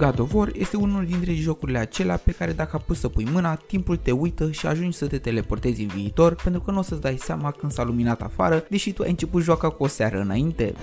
God of War este unul dintre jocurile acelea pe care dacă apuci să pui mâna, timpul te uită și ajungi să te teleportezi în viitor pentru că nu o să-ți dai seama când s-a luminat afară, deși tu ai început joaca cu o seară înainte.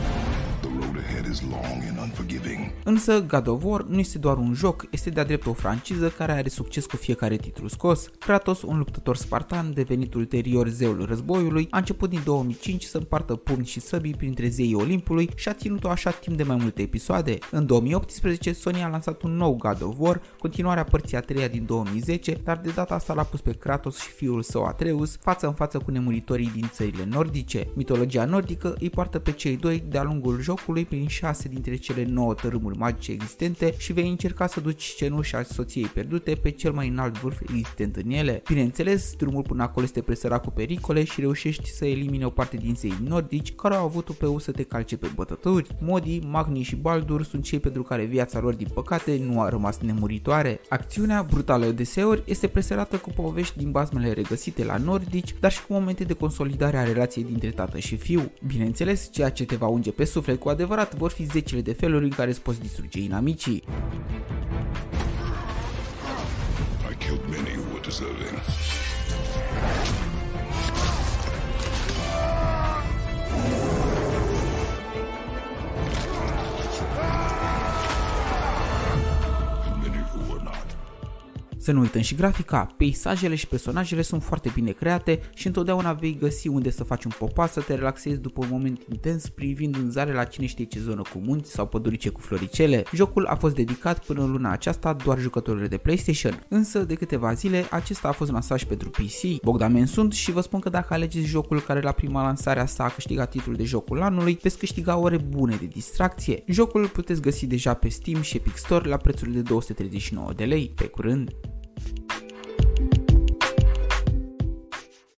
The road ahead is long and unforgiving. Însă God of War nu este doar un joc, este de-a drept o franciză care are succes cu fiecare titlu scos. Kratos, un luptător spartan devenit ulterior zeul războiului, a început din 2005 să împartă pumni și săbii printre zeii Olimpului și a ținut-o așa timp de mai multe episoade. În 2018, Sony a lansat un nou God of War, continuarea părții a treia din 2010, dar de data asta l-a pus pe Kratos și fiul său Atreus față în față cu nemuritorii din țările nordice. Mitologia nordică îi poartă pe cei doi de-a lungul jocului prin șase dintre cele nouă tărâmuri magice existente și vei încerca să duci cenușa soției pierdute pe cel mai înalt vârf existent în ele. Bineînțeles, drumul până acolo este presărat cu pericole și reușești să elimine o parte din zei nordici care au avut pe să te calce pe bătături. Modi, Magni și Baldur sunt cei pentru care viața lor din păcate nu a rămas nemuritoare. Acțiunea, brutală deseori, este presărată cu povești din basmele regăsite la nordici, dar și cu momente de consolidare a relației dintre tată și fiu. Bineînțeles, ceea ce te va unge pe suflet cu adevărat vor fi zecile de feluri în care îți poți distruge inamicii. I killed many who were deserving. Să nu uităm și grafica, peisajele și personajele sunt foarte bine create și întotdeauna vei găsi unde să faci un popas să te relaxezi după un moment intens privind în zare la cine știe ce zonă cu munți sau pădurice cu floricele. Jocul a fost dedicat până în luna aceasta doar jucătorilor de PlayStation, însă de câteva zile acesta a fost lansat și pentru PC. Bogdamen sunt și vă spun că dacă alegeți jocul care la prima lansare a sa a câștigat titlul de jocul anului, veți câștiga ore bune de distracție. Jocul puteți găsi deja pe Steam și Epic Store la prețul de 239 de lei. Pe curând!